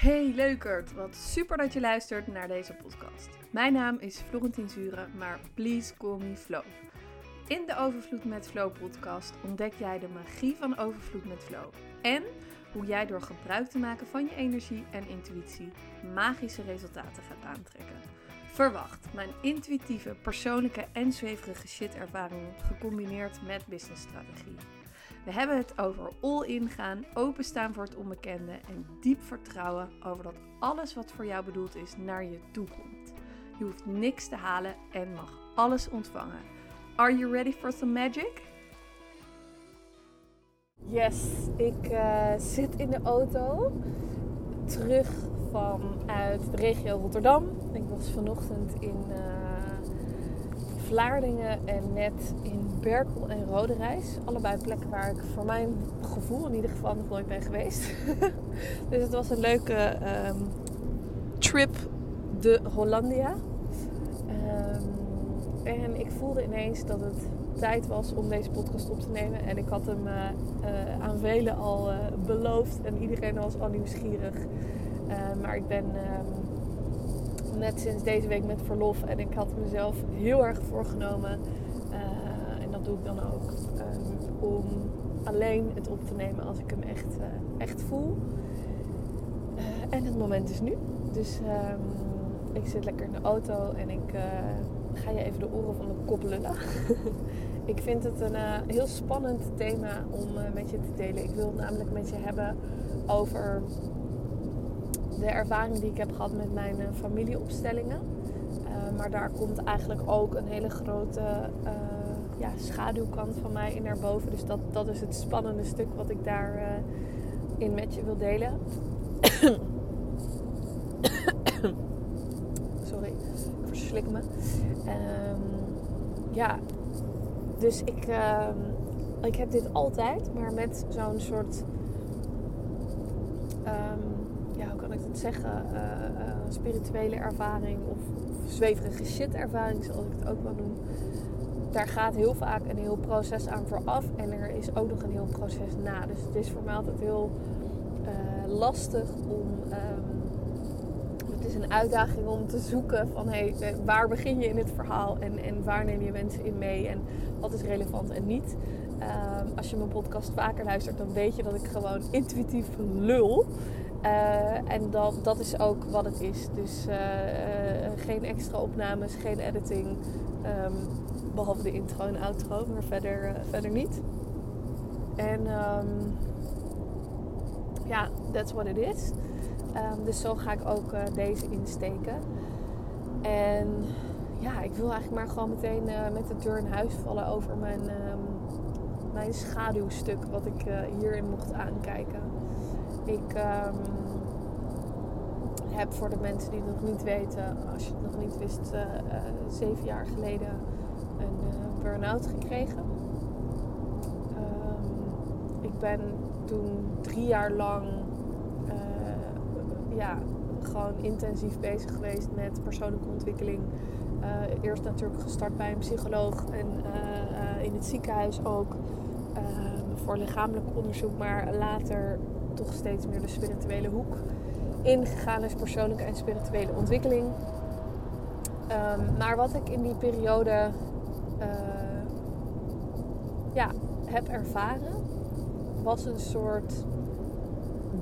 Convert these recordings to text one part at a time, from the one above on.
Hey leukert, wat super dat je luistert naar deze podcast. Mijn naam is Florentien Zuren, maar please call me Flo. In de Overvloed met Flow podcast ontdek jij de magie van overvloed met flow. En hoe jij door gebruik te maken van je energie en intuïtie magische resultaten gaat aantrekken. Verwacht mijn intuïtieve, persoonlijke en zweverige shit ervaringen gecombineerd met businessstrategie. We hebben het over all-in gaan, openstaan voor het onbekende en diep vertrouwen over dat alles wat voor jou bedoeld is naar je toe komt. Je hoeft niks te halen en mag alles ontvangen. Are you ready for some magic? Yes, ik uh, zit in de auto terug vanuit de regio Rotterdam. Ik was vanochtend in uh, Vlaardingen en net in Berkel en Roderijs. Allebei plekken waar ik voor mijn gevoel in ieder geval nog nooit ben geweest. dus het was een leuke um, trip de Hollandia. Um, en ik voelde ineens dat het tijd was om deze podcast op te nemen. En ik had hem uh, uh, aan velen al uh, beloofd en iedereen was al nieuwsgierig. maar ik ben net sinds deze week met verlof en ik had mezelf heel erg voorgenomen. en dat doe ik dan ook. Um, om alleen het op te nemen als ik hem echt, echt voel. en het moment is nu. Dus um, ik zit lekker in de auto en ik ga je even de oren van de kop lullen. ik vind het een heel spannend thema om met je te delen. Ik wil het namelijk met je hebben over de ervaring die ik heb gehad met mijn uh, familieopstellingen. maar daar komt eigenlijk ook een hele grote ja, schaduwkant van mij in naar boven. Dus dat, dat is het spannende stuk wat ik daarin in met je wil delen. Sorry, ik verslik me. Um, ja, dus ik, uh, ik heb dit altijd, maar met zo'n soort, um, ja, hoe kan ik het zeggen, uh, uh, spirituele ervaring of, zweverige shit ervaring, zoals ik het ook wel noem. Daar gaat heel vaak een heel proces aan vooraf en er is ook nog een heel proces na. Dus het is voor mij altijd heel uh, lastig om um, het is een uitdaging om te zoeken van hey, waar begin je in het verhaal en, en waar neem je mensen in mee en wat is relevant en niet. Um, als je mijn podcast vaker luistert, dan weet je dat ik gewoon intuïtief lul. Uh, en dat, dat is ook wat het is. Dus uh, uh, geen extra opnames, geen editing. Um, behalve de intro en outro, maar verder, verder niet. En um, ja, that's what it is. Um, dus zo ga ik ook deze insteken. En ja, ik wil eigenlijk maar gewoon meteen met de deur in huis vallen over mijn, mijn schaduwstuk wat ik hierin mocht aankijken. Ik um, heb voor de mensen die het nog niet weten, als je het nog niet wist, zeven jaar geleden een burn-out gekregen. ik ben toen drie jaar lang ja, gewoon intensief bezig geweest met persoonlijke ontwikkeling. Eerst natuurlijk gestart bij een psycholoog en in het ziekenhuis ook voor lichamelijk onderzoek, maar later toch steeds meer de spirituele hoek ingegaan is persoonlijke en spirituele ontwikkeling. Um, maar wat ik in die periode ja, heb ervaren, was een soort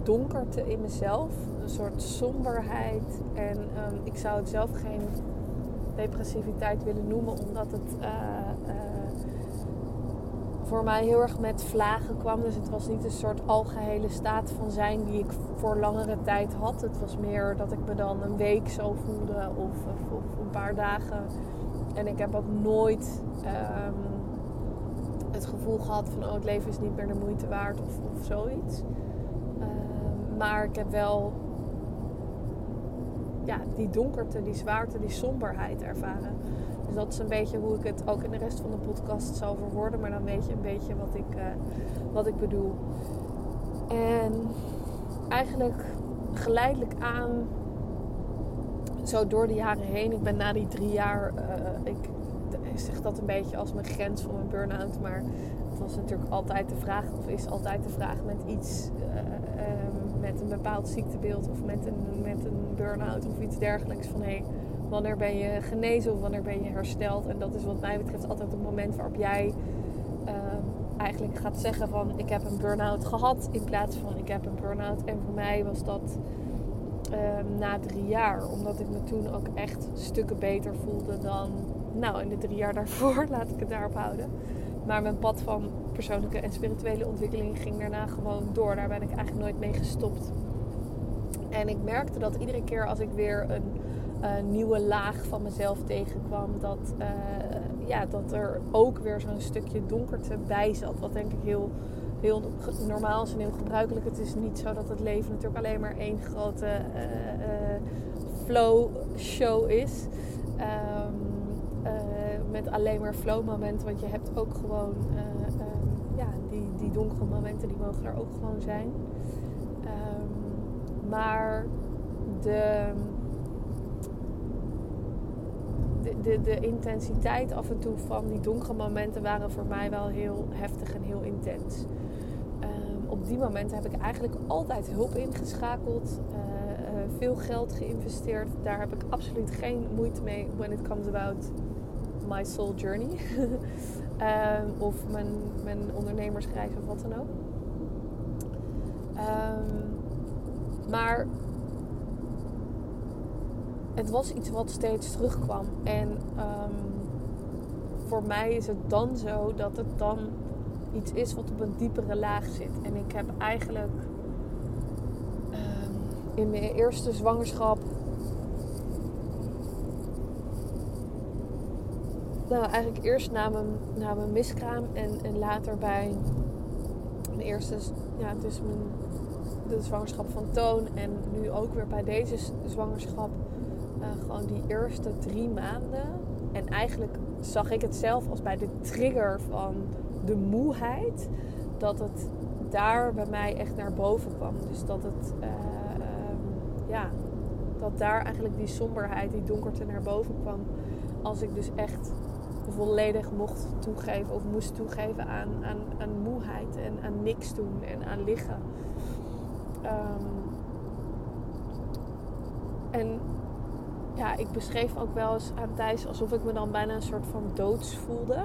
donkerte in mezelf een soort somberheid. En um, ik zou het zelf geen depressiviteit willen noemen, omdat het uh, voor mij heel erg met vlagen kwam. Dus het was niet een soort algehele staat van zijn die ik voor langere tijd had. Het was meer dat ik me dan een week zo voelde of, of, een paar dagen. En ik heb ook nooit um, het gevoel gehad van oh, het leven is niet meer de moeite waard of, of zoiets. Um, maar ik heb wel ja, die donkerte, die zwaarte, die somberheid ervaren. Dus dat is een beetje hoe ik het ook in de rest van de podcast zal verwoorden. Maar dan weet je een beetje wat ik, uh, wat ik bedoel. En eigenlijk geleidelijk aan, zo door de jaren heen. Ik ben na die drie jaar, uh, ik zeg dat een beetje als mijn grens voor mijn burn-out. Maar het was natuurlijk altijd de vraag, of is altijd de vraag met iets, uh, met een bepaald ziektebeeld of met een, met een burn-out of iets dergelijks. Van hé, wanneer ben je genezen of wanneer ben je hersteld? En dat is wat mij betreft altijd het moment waarop jij uh, eigenlijk gaat zeggen van ik heb een burn-out gehad in plaats van ik heb een burn-out. En voor mij was dat uh, na drie jaar, omdat ik me toen ook echt stukken beter voelde dan nou in de drie jaar daarvoor, laat ik het daarop houden. Maar mijn pad van persoonlijke en spirituele ontwikkeling ging daarna gewoon door. Daar ben ik eigenlijk nooit mee gestopt. En ik merkte dat iedere keer als ik weer een uh, nieuwe laag van mezelf tegenkwam, dat, uh, ja, dat er ook weer zo'n stukje donkerte bij zat. Wat denk ik heel, heel normaal is en heel gebruikelijk. Het is niet zo dat het leven natuurlijk alleen maar één grote uh, flow show is. Um, met alleen maar flow momenten. Want je hebt ook gewoon ja, die, die donkere momenten, die mogen er ook gewoon zijn. Um, maar de de, de, intensiteit af en toe van die donkere momenten waren voor mij wel heel heftig en heel intens. Um, op die momenten heb ik eigenlijk altijd hulp ingeschakeld, uh, uh, veel geld geïnvesteerd. Daar heb ik absoluut geen moeite mee when it comes about my soul journey. um, of mijn, mijn ondernemersreis of wat dan ook. Um, maar het was iets wat steeds terugkwam. En um, voor mij is het dan zo dat het dan iets is wat op een diepere laag zit. En ik heb eigenlijk um, in mijn eerste zwangerschap. Nou, eigenlijk eerst na mijn, na mijn miskraam en, en later bij mijn eerste, ja, dus mijn, de zwangerschap van Toon en nu ook weer bij deze zwangerschap uh, gewoon die eerste drie maanden. En eigenlijk zag ik het zelf als bij de trigger van de moeheid. Dat het daar bij mij echt naar boven kwam. Dus dat het, uh, um, ja, dat daar eigenlijk die somberheid, die donkerte naar boven kwam. Als ik dus echt volledig mocht toegeven of moest toegeven aan, aan, aan moeheid en aan niks doen en aan liggen. Um, en ja, ik beschreef ook wel eens aan Thijs alsof ik me dan bijna een soort van doods voelde.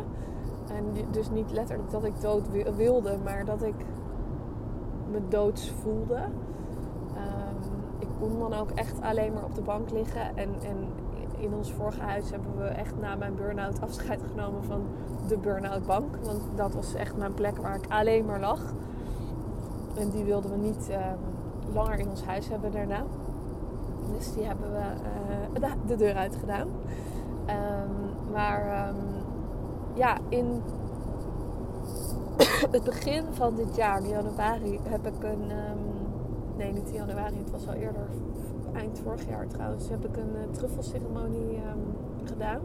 En dus niet letterlijk dat ik dood wilde, maar dat ik me doods voelde. Um, ik kon dan ook echt alleen maar op de bank liggen. En, en in ons vorige huis hebben we echt na mijn burn-out afscheid genomen van de burn-out bank. Want dat was echt mijn plek waar ik alleen maar lag. En die wilden we niet um, langer in ons huis hebben daarna. Dus die hebben we uh, de deur uit gedaan. Um, maar um, ja, in het begin van dit jaar, januari, heb ik een. Um, nee, niet januari, het was al eerder, eind vorig jaar trouwens, heb ik een uh, truffelceremonie gedaan.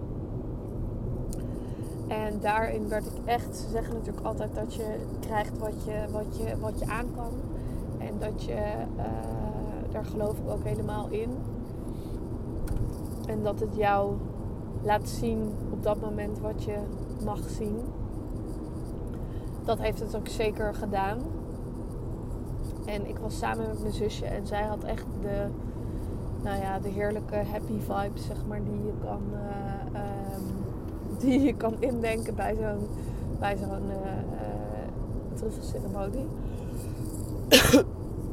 En daarin werd ik echt, ze zeggen natuurlijk altijd dat je krijgt wat je, wat je, wat je aan kan. En dat je. Uh, geloof ik ook helemaal in. En dat het jou laat zien op dat moment wat je mag zien. Dat heeft het ook zeker gedaan. En ik was samen met mijn zusje en zij had echt de, nou ja, de heerlijke happy vibes, zeg maar, die je kan, uh, um, die je kan indenken bij zo'n, bij zo'n uh.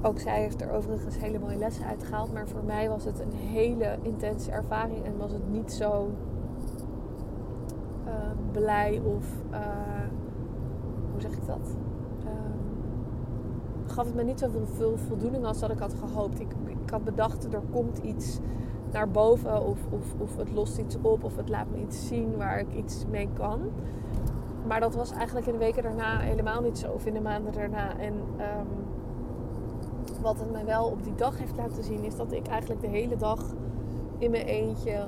Ook zij heeft er overigens hele mooie lessen uitgehaald. Maar voor mij was het een hele intense ervaring. En was het niet zo uh, blij of... Uh, hoe zeg ik dat? Uh, gaf het me niet zoveel veel voldoening als dat ik had gehoopt. Ik, had bedacht, er komt iets naar boven. Of, of, of het lost iets op. Of het laat me iets zien waar ik iets mee kan. Maar dat was eigenlijk in de weken daarna helemaal niet zo. Of in de maanden daarna. En... Um, wat het mij wel op die dag heeft laten zien, is dat ik eigenlijk de hele dag in mijn eentje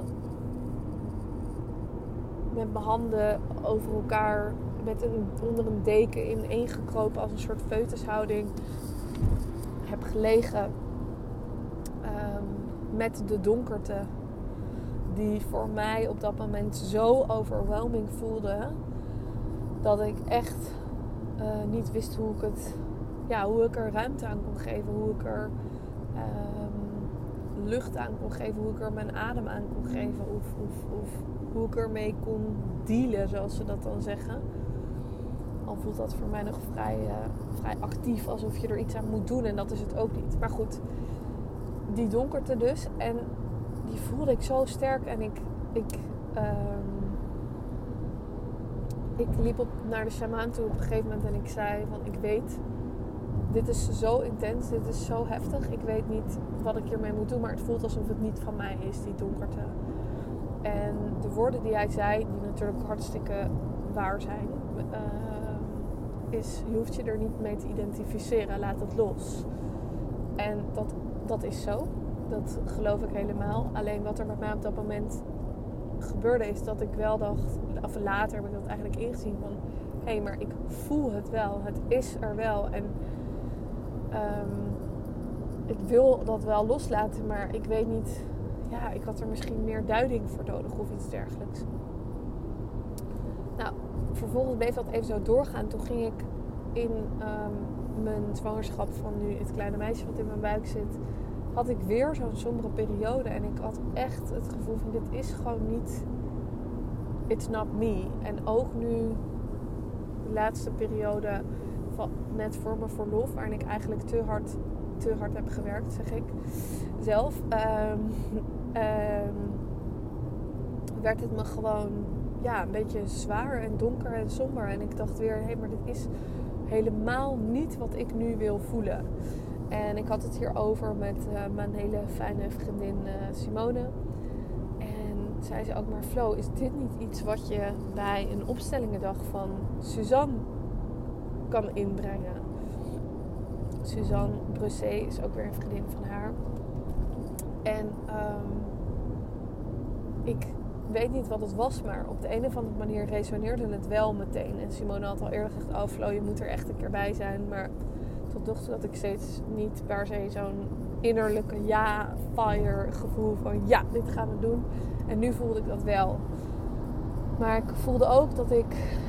met mijn handen over elkaar, met een, onder een deken in gekropen als een soort feutushouding heb gelegen. Um, met de donkerte die voor mij op dat moment zo overwhelming voelde dat ik echt uh, niet wist hoe ik het ja, hoe ik er ruimte aan kon geven, hoe ik er ehm, lucht aan kon geven, hoe ik er mijn adem aan kon geven, of, of, of hoe ik ermee kon dealen, zoals ze dat dan zeggen. Al voelt dat voor mij nog vrij, uh, vrij actief, alsof je er iets aan moet doen. En dat is het ook niet. Maar goed, die donkerte dus. En die voelde ik zo sterk. En ik, ik, um, ik liep op, naar de shamaan toe op een gegeven moment. En ik zei van, ik weet, dit is zo intens. Dit is zo heftig. Ik weet niet wat ik hiermee moet doen. Maar het voelt alsof het niet van mij is, die donkerte. En de woorden die hij zei, die natuurlijk hartstikke waar zijn, uh, is: je hoeft je er niet mee te identificeren, laat het los. En dat, dat is zo, dat geloof ik helemaal. Alleen wat er met mij op dat moment gebeurde, is dat ik wel dacht, of later heb ik dat eigenlijk ingezien van: hé, hey, maar ik voel het wel, het is er wel. En um, ik wil dat wel loslaten, maar ik weet niet ja, ik had er misschien meer duiding voor nodig of iets dergelijks. Nou, vervolgens bleef dat even zo doorgaan. Toen ging ik in ehm, mijn zwangerschap van nu het kleine meisje wat in mijn buik zit, had ik weer zo'n sombere periode. En ik had echt het gevoel van dit is gewoon niet, it's not me. En ook nu de laatste periode net voor mijn verlof, waarin ik eigenlijk te hard, te hard heb gewerkt, zeg ik zelf. Um, werd het me gewoon ja, een beetje zwaar en donker en somber. En ik dacht weer, hé, maar dit is helemaal niet wat ik nu wil voelen. En ik had het hier over met uh, mijn hele fijne vriendin uh, Simone. En zei ze ook maar, Flo, is dit niet iets wat je bij een opstellingendag van Suzanne kan inbrengen? Suzanne Brusset is ook weer een vriendin van haar. En um, ik weet niet wat het was, maar op de een of andere manier resoneerde het wel meteen. En Simone had al eerder gezegd, oh Flo, je moet er echt een keer bij zijn. Maar tot toe had ik steeds niet per se zo'n innerlijke ja, fire gevoel van ja, dit gaan we doen. En nu voelde ik dat wel. Maar ik voelde ook dat ik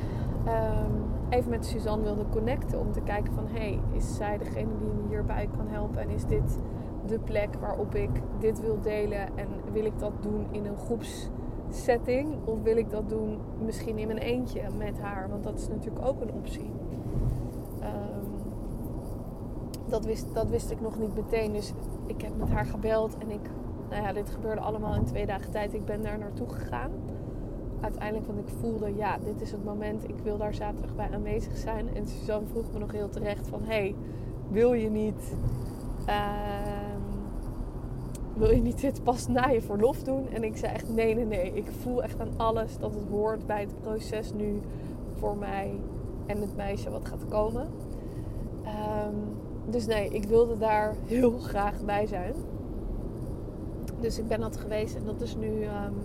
um, even met Suzanne wilde connecten om te kijken van hey, is zij degene die me hierbij kan helpen en is dit de plek waarop ik dit wil delen. En wil ik dat doen in een groepssetting of wil ik dat doen misschien in mijn eentje met haar? Want dat is natuurlijk ook een optie. Um, dat, wist, dat wist ik nog niet meteen. Dus ik heb met haar gebeld en ik, nou ja, dit gebeurde allemaal in twee dagen tijd. Ik ben daar naartoe gegaan. Uiteindelijk, want ik voelde, ja, dit is het moment. Ik wil daar zaterdag bij aanwezig zijn. En Suzanne vroeg me nog heel terecht van, hey, wil je niet uh, wil je niet dit pas na je verlof doen? En ik zei echt nee, nee, nee. Ik voel echt aan alles dat het hoort bij het proces nu voor mij en het meisje wat gaat komen. Um, dus nee, ik wilde daar heel graag bij zijn. Dus ik ben dat geweest en dat is nu um,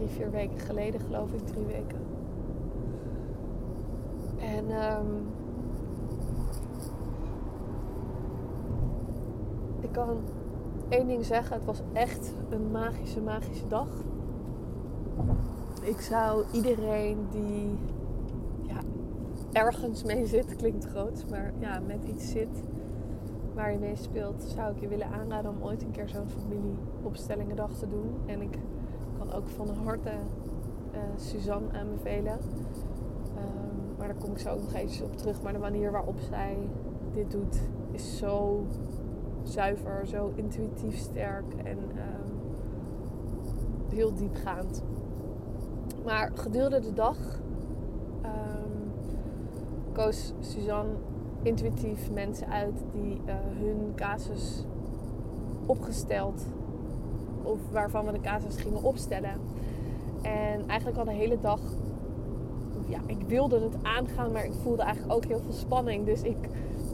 drie, vier weken geleden, geloof ik, drie weken. En um, ik kan één ding zeggen. Het was echt een magische, magische dag. Ik zou iedereen die ja, ergens mee zit, klinkt groot, maar ja, met iets zit waar je mee speelt, zou ik je willen aanraden om ooit een keer zo'n familieopstellingendag te doen. En ik ook van harte uh, Suzanne aanbevelen. Um, maar daar kom ik zo ook nog even op terug. Maar de manier waarop zij dit doet is zo zuiver, zo intuïtief sterk en um, heel diepgaand. Maar gedurende de dag um, koos Suzanne intuïtief mensen uit die uh, hun casus opgesteld of waarvan we de casus gingen opstellen. En eigenlijk al de hele dag, ja, ik wilde het aangaan, maar ik voelde eigenlijk ook heel veel spanning. Dus ik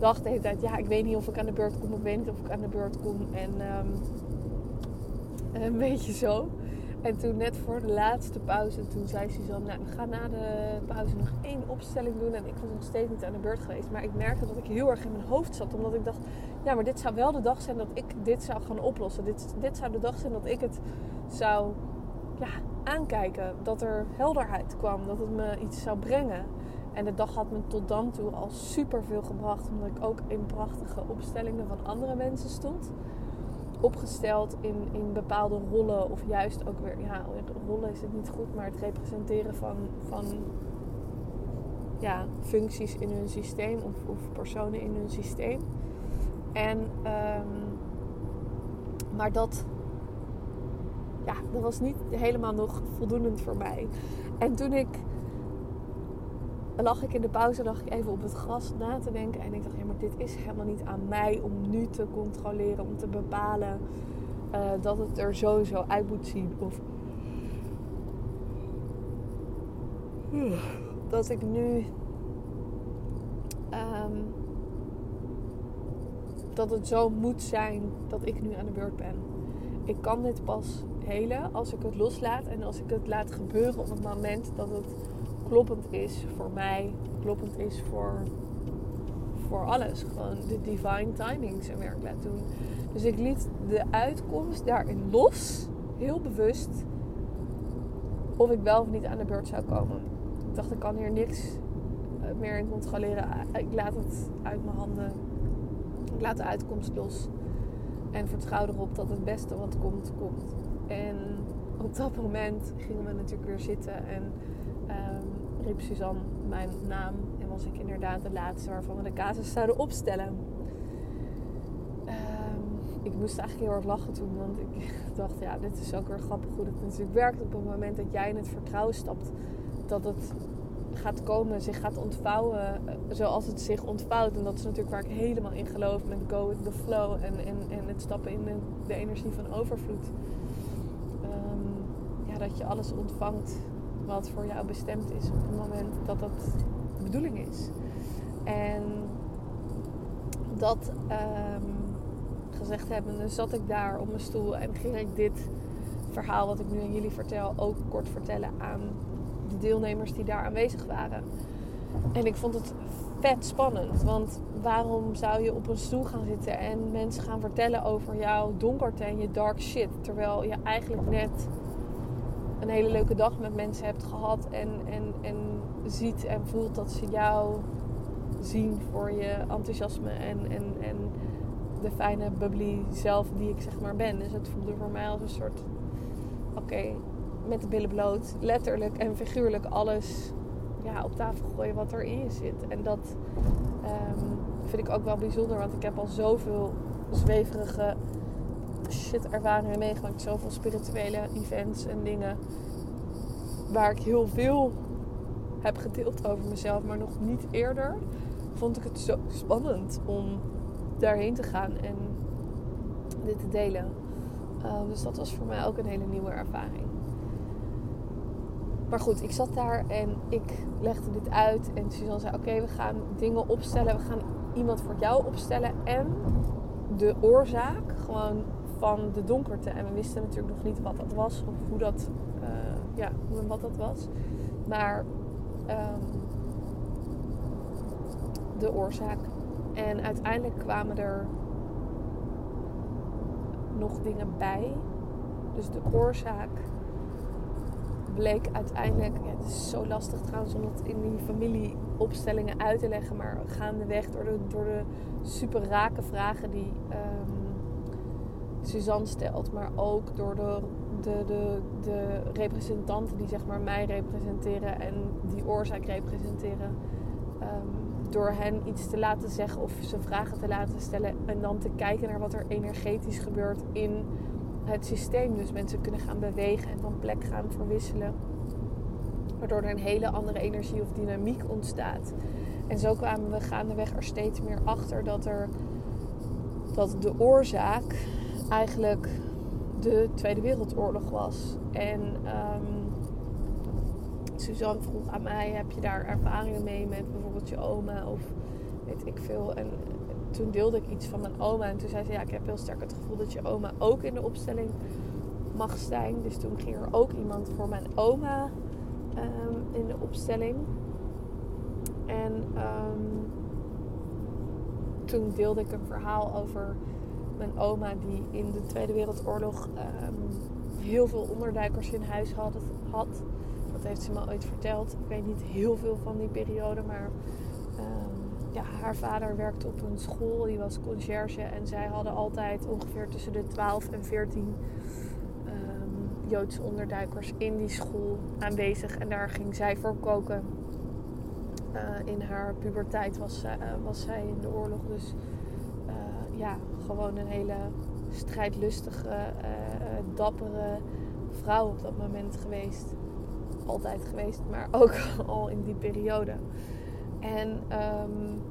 dacht de hele tijd, ja, ik weet niet of ik aan de beurt kom. Ik weet niet of ik aan de beurt kom. En um, een beetje zo. En toen net voor de laatste pauze, toen zei Suzanne, nou, we gaan na de pauze nog één opstelling doen. En ik was nog steeds niet aan de beurt geweest. Maar ik merkte dat ik heel erg in mijn hoofd zat. Omdat ik dacht, ja, maar dit zou wel de dag zijn dat ik dit zou gaan oplossen. Dit, dit zou de dag zijn dat ik het zou ja, aankijken. Dat er helderheid kwam. Dat het me iets zou brengen. En de dag had me tot dan toe al super veel gebracht, omdat ik ook in prachtige opstellingen van andere mensen stond. Opgesteld in, in bepaalde rollen, of juist ook weer, ja, rollen is het niet goed, maar het representeren van, van ja, functies in hun systeem of, of personen in hun systeem. En, um, maar dat, ja, dat was niet helemaal nog voldoend voor mij. En toen ik lag ik in de pauze, lag ik even op het gras na te denken. En ik dacht, ja, dit is helemaal niet aan mij om nu te controleren, om te bepalen uh, dat het er sowieso uit moet zien. Of dat ik nu. Um, dat het zo moet zijn dat ik nu aan de beurt ben. Ik kan dit pas helen als ik het loslaat en als ik het laat gebeuren op het moment dat het kloppend is voor mij, kloppend is voor, voor alles. Gewoon de divine timing zijn werk laat doen. Dus ik liet de uitkomst daarin los, heel bewust, of ik wel of niet aan de beurt zou komen. Ik dacht, ik kan hier niks eh, meer in controleren. Ik laat het uit mijn handen. Ik laat de uitkomst los. En vertrouw erop dat het beste wat komt, komt. En op dat moment gingen we natuurlijk weer zitten en riep Suzanne mijn naam was ik inderdaad de laatste waarvan we de casus zouden opstellen. Ehm, ik moest eigenlijk heel erg lachen toen, want ik dacht, ja, dit is ook weer grappig hoe het natuurlijk werkt op het moment dat jij in het vertrouwen stapt. Dat het gaat komen, zich gaat ontvouwen eh, zoals het zich ontvouwt. En dat is natuurlijk waar ik helemaal in geloof met go with the flow en, en, en het stappen in de, energie van overvloed. Um, ja, dat je alles ontvangt wat voor jou bestemd is op het moment dat dat bedoeling is. En dat um, gezegd hebbende zat ik daar op mijn stoel en ging ik dit verhaal wat ik nu aan jullie vertel ook kort vertellen aan de deelnemers die daar aanwezig waren. En ik vond het vet spannend, want waarom zou je op een stoel gaan zitten en mensen gaan vertellen over jouw donkerte en je dark shit, terwijl je eigenlijk net een hele leuke dag met mensen hebt gehad en, en, en ziet en voelt dat ze jou zien voor je enthousiasme en, en, en de fijne bubbly zelf die ik zeg maar ben. Dus het voelde voor mij als een soort, oké, met de billen bloot, letterlijk en figuurlijk alles ja, op tafel gooien wat er in je zit. En dat um, vind ik ook wel bijzonder, want ik heb al zoveel zweverige shit ervaringen meegemaakt. Zoveel spirituele events en dingen. Waar ik heel veel heb gedeeld over mezelf. Maar nog niet eerder vond ik het zo spannend om daarheen te gaan en dit te delen. Uh, dus dat was voor mij ook een hele nieuwe ervaring. Maar goed, ik zat daar en ik legde dit uit. En Suzanne zei: Oké, we gaan dingen opstellen. We gaan iemand voor jou opstellen. En de oorzaak, gewoon van de donkerte. En we wisten natuurlijk nog niet wat dat was of hoe dat, uh, ja, hoe wat dat was. Maar um, de oorzaak. En uiteindelijk kwamen er nog dingen bij. Dus de oorzaak bleek uiteindelijk, het is zo lastig trouwens om het in die familieopstellingen uit te leggen, maar gaandeweg door de, door de super rake vragen die um, Suzanne stelt, maar ook door de, de, de, de representanten die zeg maar mij representeren en die oorzaak representeren. Um, door hen iets te laten zeggen of ze vragen te laten stellen en dan te kijken naar wat er energetisch gebeurt in het systeem. Dus mensen kunnen gaan bewegen en van plek gaan verwisselen. Waardoor er een hele andere energie of dynamiek ontstaat. En zo kwamen we gaandeweg er steeds meer achter dat er dat de oorzaak eigenlijk de Tweede Wereldoorlog was. En um, Suzanne vroeg aan mij: heb je daar ervaringen mee met bijvoorbeeld je oma of weet ik veel? En toen deelde ik iets van mijn oma. En toen zei ze: Ja, ik heb heel sterk het gevoel dat je oma ook in de opstelling mag zijn. Dus toen ging er ook iemand voor mijn oma um, in de opstelling. En um, toen deelde ik een verhaal over mijn oma die in de Tweede Wereldoorlog um, heel veel onderduikers in huis had. had. Dat heeft ze me ooit verteld. Ik weet niet heel veel van die periode, maar ehm, ja, haar vader werkte op een school. Die was conciërge en zij hadden altijd ongeveer tussen de 12 en 14 ehm, Joodse onderduikers in die school aanwezig. En daar ging zij voor koken. Eh, in haar puberteit was, uh, was zij in de oorlog. Dus uh, ja, gewoon een hele strijdlustige, dappere vrouw op dat moment geweest. Altijd geweest, maar ook al in die periode. En um,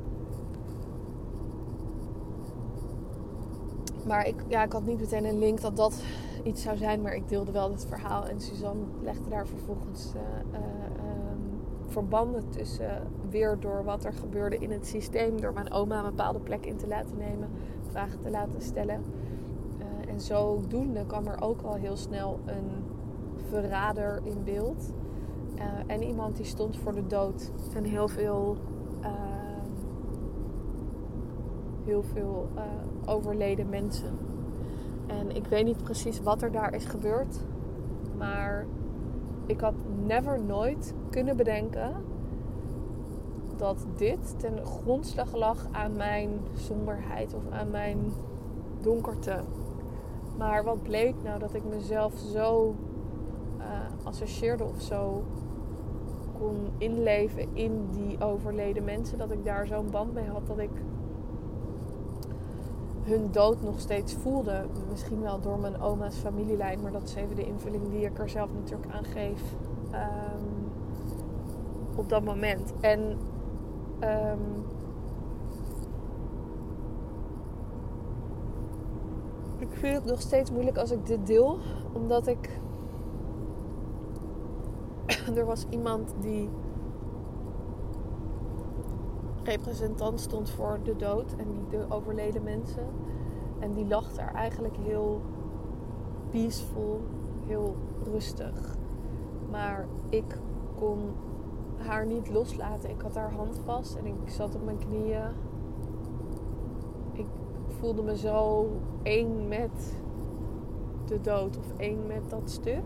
maar ik, ja, ik had niet meteen een link dat dat iets zou zijn, maar ik deelde wel het verhaal. En Suzanne legde daar vervolgens uh, uh, um, verbanden tussen. Weer door wat er gebeurde in het systeem. Door mijn oma een bepaalde plek in te laten nemen. Vragen te laten stellen. Uh, en zodoende kwam er ook al heel snel een verrader in beeld. Uh, en iemand die stond voor de dood. En heel veel, uh, heel veel overleden mensen. En ik weet niet precies wat er daar is gebeurd. Maar ik had never nooit kunnen bedenken dat dit ten grondslag lag aan mijn somberheid of aan mijn donkerte. Maar wat bleek nou dat ik mezelf zo uh, associeerde of zo kon inleven in die overleden mensen. Dat ik daar zo'n band mee had dat ik hun dood nog steeds voelde. Misschien wel door mijn oma's familielijn, maar dat is even de invulling die ik er zelf natuurlijk aan geef um, op dat moment. En um, ik vind het nog steeds moeilijk als ik dit deel, omdat ik er was iemand die representant stond voor de dood en die de overleden mensen. En die lag daar eigenlijk heel peaceful, heel rustig. Maar ik kon haar niet loslaten. Ik had haar hand vast en ik zat op mijn knieën. Ik voelde me zo één met de dood of één met dat stuk.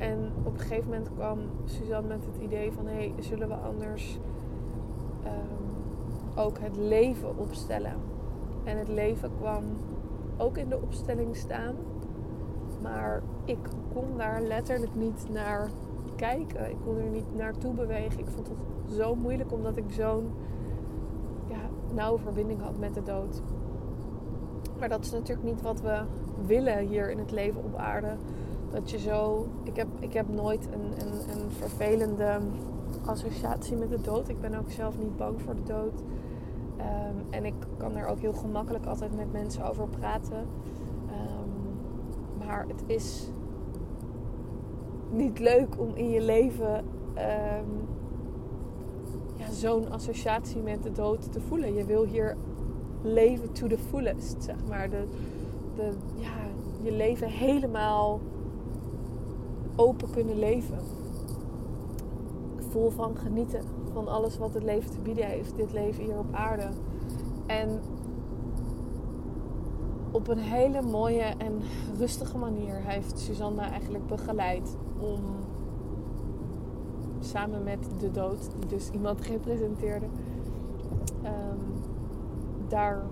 En op een gegeven moment kwam Suzanne met het idee van... hé, hey, zullen we anders um, ook het leven opstellen? En het leven kwam ook in de opstelling staan. Maar ik kon daar letterlijk niet naar kijken. Ik kon er niet naartoe bewegen. Ik vond het zo moeilijk omdat ik zo'n ja, nauwe verbinding had met de dood. Maar dat is natuurlijk niet wat we willen hier in het leven op aarde. Dat je zo. Ik heb, ik heb nooit een, een, een vervelende associatie met de dood. Ik ben ook zelf niet bang voor de dood. Um, en ik kan er ook heel gemakkelijk altijd met mensen over praten. Maar het is niet leuk om in je leven um, ja, zo'n associatie met de dood te voelen. Je wil hier leven to the fullest, zeg maar. Ja, je leven helemaal open kunnen leven. Vol van genieten van alles wat het leven te bieden heeft, dit leven hier op aarde. En op een hele mooie en rustige manier heeft Susanna eigenlijk begeleid om samen met de dood, die dus iemand representeerde, um, daar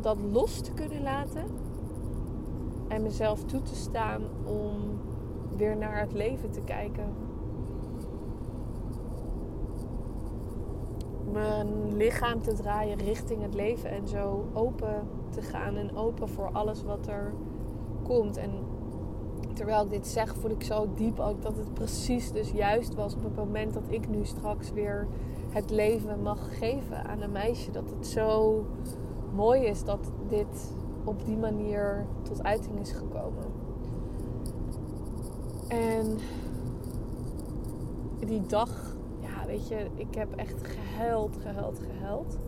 dat los te kunnen laten en mezelf toe te staan om weer naar het leven te kijken. Mijn lichaam te draaien richting het leven en zo open te gaan en open voor alles wat er komt. En terwijl ik dit zeg, voel ik zo diep ook dat het precies dus juist was op het moment dat ik nu straks weer het leven mag geven aan een meisje. Dat het zo mooi is dat dit op die manier tot uiting is gekomen. En die dag, ja, weet je, ik heb echt gehuild, gehuild, gehuild.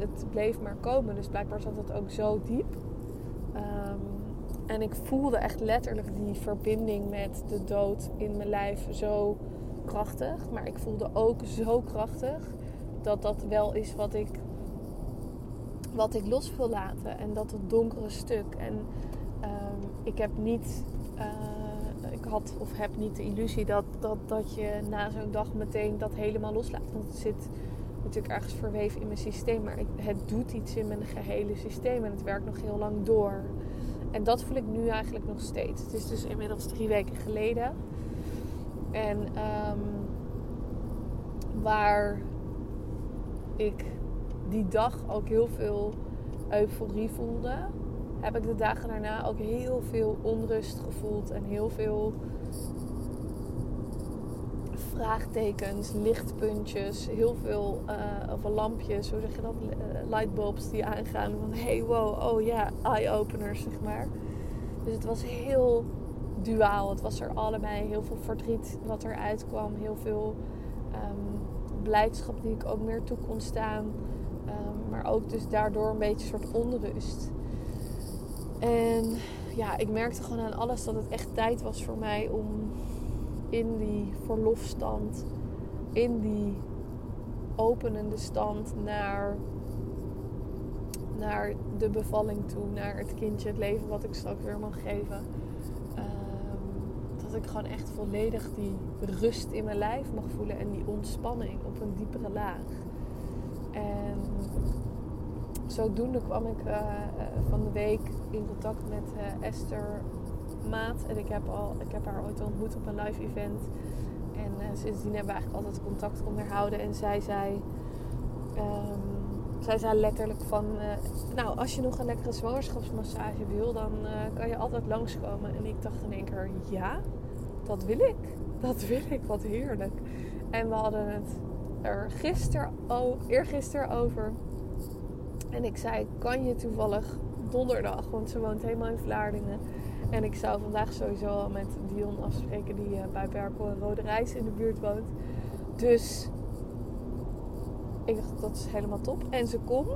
Het bleef maar komen, dus blijkbaar zat het ook zo diep. Um, en ik voelde echt letterlijk die verbinding met de dood in mijn lijf zo krachtig. Maar ik voelde ook zo krachtig dat dat wel is wat ik, wat ik los wil laten. En dat het donkere stuk. En um, ik heb niet eh, ik had of heb niet de illusie dat, dat, dat je na zo'n dag meteen dat helemaal loslaat. Want het zit natuurlijk ergens verweven in mijn systeem. Maar het doet iets in mijn gehele systeem en het werkt nog heel lang door. En dat voel ik nu eigenlijk nog steeds. Het is dus inmiddels drie weken geleden. En um, waar ik die dag ook heel veel euforie voelde, heb ik de dagen daarna ook heel veel onrust gevoeld en heel veel vraagtekens, lichtpuntjes, heel veel uh, of lampjes, hoe zeg je dat, uh, lightbulbs die aangaan van hey wow, oh ja, eye-openers zeg maar. Dus het was heel duaal. Het was er allebei heel veel verdriet wat eruit kwam, heel veel um, blijdschap die ik ook meer toe kon staan, um, maar ook dus daardoor een beetje een soort onrust. En ja, ik merkte gewoon aan alles dat het echt tijd was voor mij om in die verlofstand, in die openende stand naar, naar de bevalling toe, naar het kindje, het leven wat ik straks weer mag geven. Ehm, dat ik gewoon echt volledig die rust in mijn lijf mag voelen en die ontspanning op een diepere laag. En zodoende kwam ik uh, van de week in contact met uh, Esther Maat. En ik heb, al, ik heb haar ooit ontmoet op een live event. En uh, sindsdien hebben we eigenlijk altijd contact onderhouden. En zij zei, um, zij zei letterlijk van... nou, als je nog een lekkere zwangerschapsmassage wil, dan kan je altijd langskomen. En ik dacht in één keer, ja, dat wil ik. Dat wil ik, wat heerlijk. En we hadden het er gisteren, oh, eergisteren over en ik zei, kan je toevallig donderdag, want ze woont helemaal in Vlaardingen. En ik zou vandaag sowieso al met Dion afspreken die uh, bij Berkel Rode Reis in de buurt woont. Dus ik dacht, dat is helemaal top. En ze kon.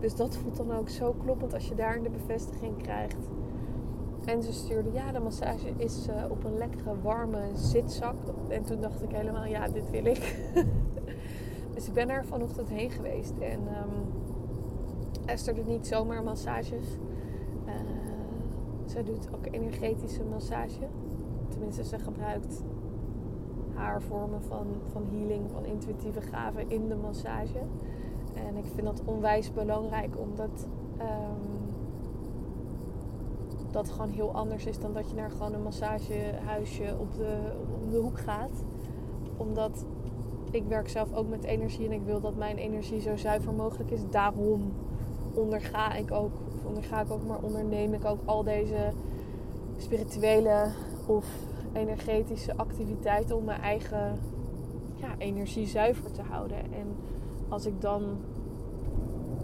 Dus dat voelt dan ook zo kloppend als je daar de bevestiging krijgt. En ze stuurde, ja, de massage is uh, op een lekkere warme zitzak. En toen dacht ik helemaal, ja, dit wil ik. dus ik ben er vanochtend heen geweest. En um, Esther doet niet zomaar massages. Zij doet ook energetische massage. Tenminste, ze gebruikt haar vormen van, van healing, van intuïtieve gaven in de massage. En ik vind dat onwijs belangrijk omdat um, dat gewoon heel anders is dan dat je naar gewoon een massagehuisje op de, op de hoek gaat. Omdat ik werk zelf ook met energie en ik wil dat mijn energie zo zuiver mogelijk is. Daarom onderga ik ook, of onderga ik ook, maar onderneem ik ook al deze spirituele of energetische activiteiten om mijn eigen ja, energie zuiver te houden. En als ik dan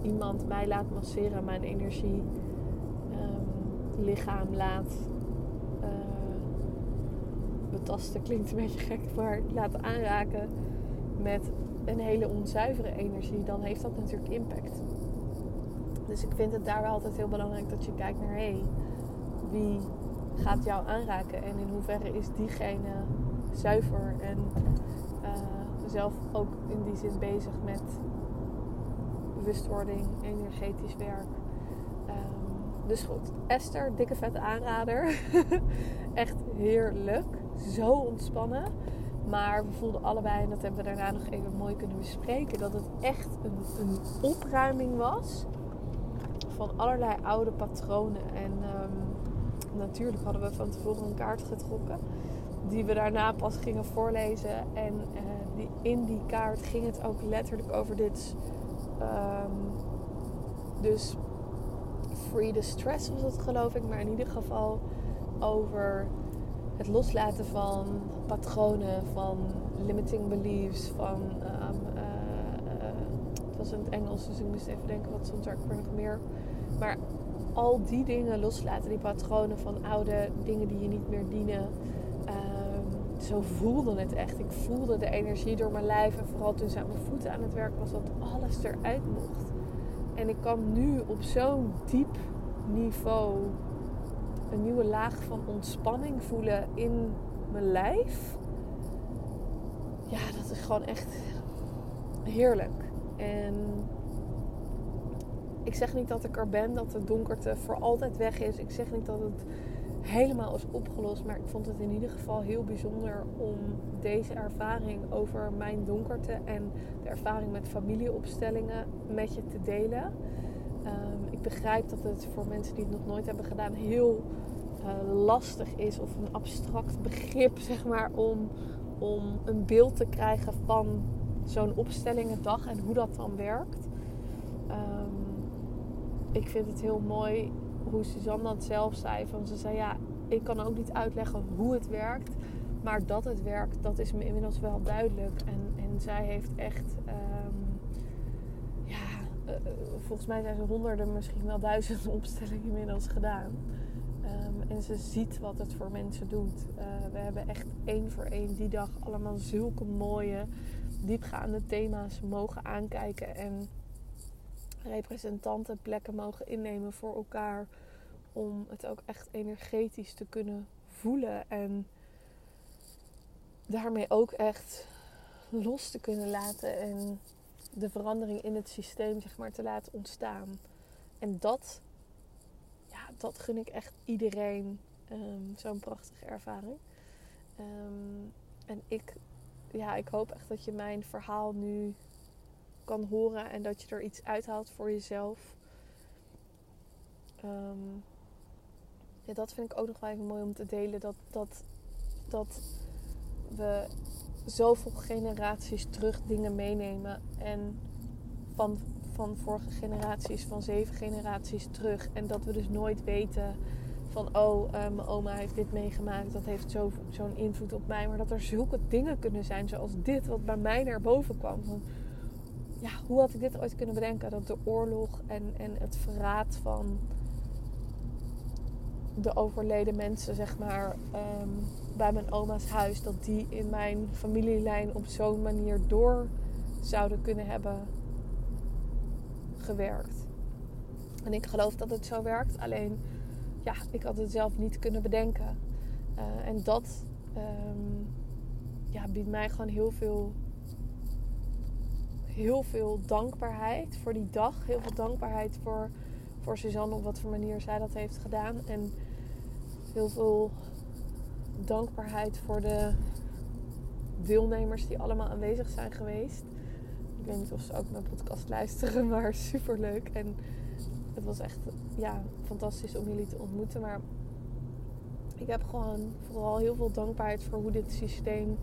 iemand mij laat masseren, mijn energie um, lichaam laat uh, betasten, klinkt een beetje gek, maar laat aanraken met een hele onzuivere energie, dan heeft dat natuurlijk impact. Dus ik vind het daar wel altijd heel belangrijk dat je kijkt naar hé, hey, wie gaat jou aanraken en in hoeverre is diegene zuiver en uh, zelf ook in die zin bezig met bewustwording, energetisch werk. Um, dus goed, Esther, dikke vette aanrader. Echt heerlijk. Zo ontspannen. Maar we voelden allebei, en dat hebben we daarna nog even mooi kunnen bespreken, dat het echt een, een opruiming was van allerlei oude patronen. En um, natuurlijk hadden we van tevoren een kaart getrokken. Die we daarna pas gingen voorlezen. En uh, die, in die kaart ging het ook letterlijk over dit. Um, dus free the stress was het geloof ik. Maar in ieder geval over het loslaten van patronen, van limiting beliefs, van um, uh, uh, het was in het Engels, dus ik moest even denken wat stond er nog meer maar al die dingen loslaten, die patronen van oude dingen die je niet meer dienen. Um, zo voelde het echt. Ik voelde de energie door mijn lijf. En vooral toen ze aan mijn voeten aan het werk was, dat alles eruit mocht. En ik kan nu op zo'n diep niveau een nieuwe laag van ontspanning voelen in mijn lijf. Ja, dat is gewoon echt heerlijk. En ik zeg niet dat ik er ben, dat de donkerte voor altijd weg is. Ik zeg niet dat het helemaal is opgelost. Maar ik vond het in ieder geval heel bijzonder om deze ervaring over mijn donkerte en de ervaring met familieopstellingen met je te delen. Ehm, ik begrijp dat het voor mensen die het nog nooit hebben gedaan heel uh, lastig is of een abstract begrip, zeg maar, om, om een beeld te krijgen van zo'n opstellingendag en hoe dat dan werkt. Ik vind het heel mooi hoe Suzanne dat zelf zei. Van ze zei ja, ik kan ook niet uitleggen hoe het werkt. Maar dat het werkt, dat is me inmiddels wel duidelijk. En, en zij heeft echt, um, ja, uh, volgens mij zijn ze honderden, misschien wel duizenden opstellingen inmiddels gedaan. Um, en ze ziet wat het voor mensen doet. Uh, we hebben echt één voor één die dag allemaal zulke mooie, diepgaande thema's mogen aankijken. En representanten plekken mogen innemen voor elkaar. Om het ook echt energetisch te kunnen voelen. En daarmee ook echt los te kunnen laten. En de verandering in het systeem zeg maar, te laten ontstaan. En dat, ja, dat gun ik echt iedereen. Um, Zo'n prachtige ervaring. Um, en ik, ja, ik hoop echt dat je mijn verhaal nu kan horen en dat je er iets uithaalt voor jezelf. Um, ja, dat vind ik ook nog wel even mooi om te delen. Dat, dat, dat we zoveel generaties terug dingen meenemen. En van, van vorige generaties, van zeven generaties terug. En dat we dus nooit weten van, oh, uh, mijn oma heeft dit meegemaakt. Dat heeft zo'n invloed op mij. Maar dat er zulke dingen kunnen zijn zoals dit, wat bij mij naar boven kwam. Van, ja, hoe had ik dit ooit kunnen bedenken? Dat de oorlog en, en het verraad van de overleden mensen, zeg maar, ehm, bij mijn oma's huis, dat die in mijn familielijn op zo'n manier door zouden kunnen hebben gewerkt. En ik geloof dat het zo werkt, alleen ja, ik had het zelf niet kunnen bedenken. Uh, en dat um, ja, biedt mij gewoon heel veel heel veel dankbaarheid voor die dag. Heel veel dankbaarheid voor, voor Suzanne op wat voor manier zij dat heeft gedaan. En heel veel dankbaarheid voor de deelnemers die allemaal aanwezig zijn geweest. Ik weet niet of ze ook mijn podcast luisteren, maar super leuk. En het was echt ja, fantastisch om jullie te ontmoeten. Maar ik heb gewoon vooral heel veel dankbaarheid voor hoe dit systeem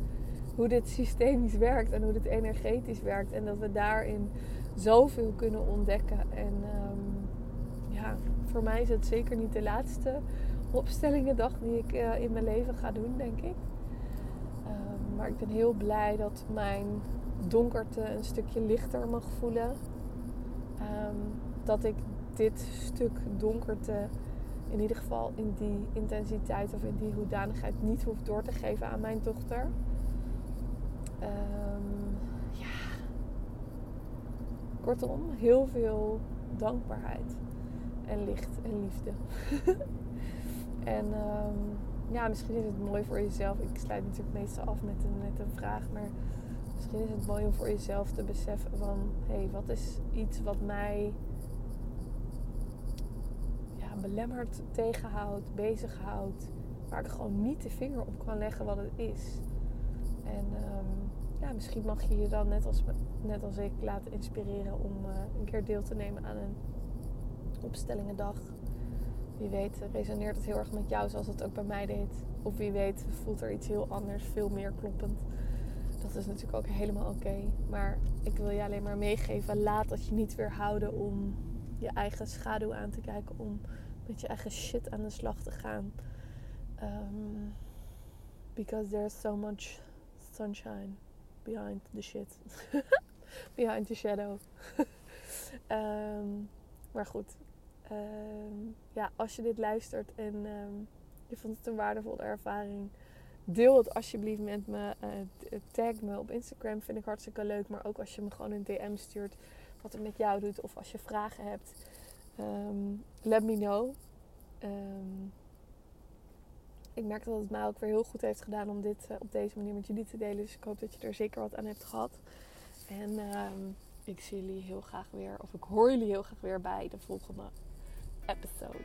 hoe dit systemisch werkt en hoe dit energetisch werkt. En dat we daarin zoveel kunnen ontdekken. En um, ja, voor mij is het zeker niet de laatste opstellingendag die ik uh, in mijn leven ga doen, denk ik. Um, maar ik ben heel blij dat mijn donkerte een stukje lichter mag voelen. Um, dat ik dit stuk donkerte in ieder geval in die intensiteit of in die hoedanigheid niet hoef door te geven aan mijn dochter. Um, ja. Kortom, heel veel dankbaarheid en licht en liefde. en um, ja, misschien is het mooi voor jezelf. Ik sluit natuurlijk meestal af met een, met een vraag, maar misschien is het mooi om voor jezelf te beseffen van hé, hey, wat is iets wat mij ja, belemmert, tegenhoudt, bezighoudt, waar ik gewoon niet de vinger op kan leggen wat het is. En um, ja, misschien mag je je dan net als, net als ik laten inspireren om uh, een keer deel te nemen aan een opstellingendag. Wie weet resoneert het heel erg met jou zoals het ook bij mij deed. Of wie weet voelt er iets heel anders, veel meer kloppend. Dat is natuurlijk ook helemaal oké. Maar ik wil je alleen maar meegeven, laat dat je niet weerhouden om je eigen schaduw aan te kijken. Om met je eigen shit aan de slag te gaan. Um, because there's so much sunshine behind the shit. behind the shadow. um, maar goed. Um, ja, als je dit luistert en um, je vond het een waardevolle ervaring, deel het alsjeblieft met me. Uh, tag me op Instagram, vind ik hartstikke leuk. Maar ook als je me gewoon een DM stuurt wat het met jou doet of als je vragen hebt. let me know. Ik merk dat het mij ook weer heel goed heeft gedaan om dit uh, op deze manier met jullie te delen. Dus ik hoop dat je er zeker wat aan hebt gehad. En uh, ik zie jullie heel graag weer, of ik hoor jullie heel graag weer bij de volgende episode.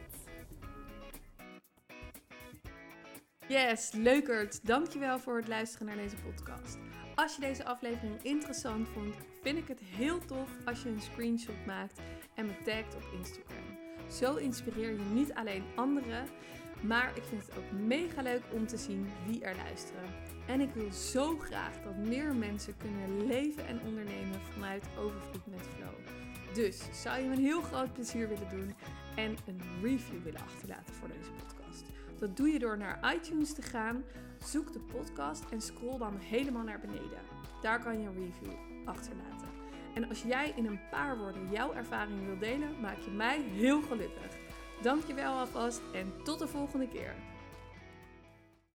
Yes, leukert. Dankjewel voor het luisteren naar deze podcast. Als je deze aflevering interessant vond, vind ik het heel tof als je een screenshot maakt en me tagt op Instagram. Zo inspireer je niet alleen anderen, maar ik vind het ook mega leuk om te zien wie er luisteren. En ik wil zo graag dat meer mensen kunnen leven en ondernemen vanuit overvloed met flow. Dus zou je me een heel groot plezier willen doen en een review willen achterlaten voor deze podcast? Dat doe je door naar iTunes te gaan, zoek de podcast en scroll dan helemaal naar beneden. Daar kan je een review achterlaten. En als jij in een paar woorden jouw ervaring wil delen, maak je mij heel gelukkig. Dankjewel alvast en tot de volgende keer.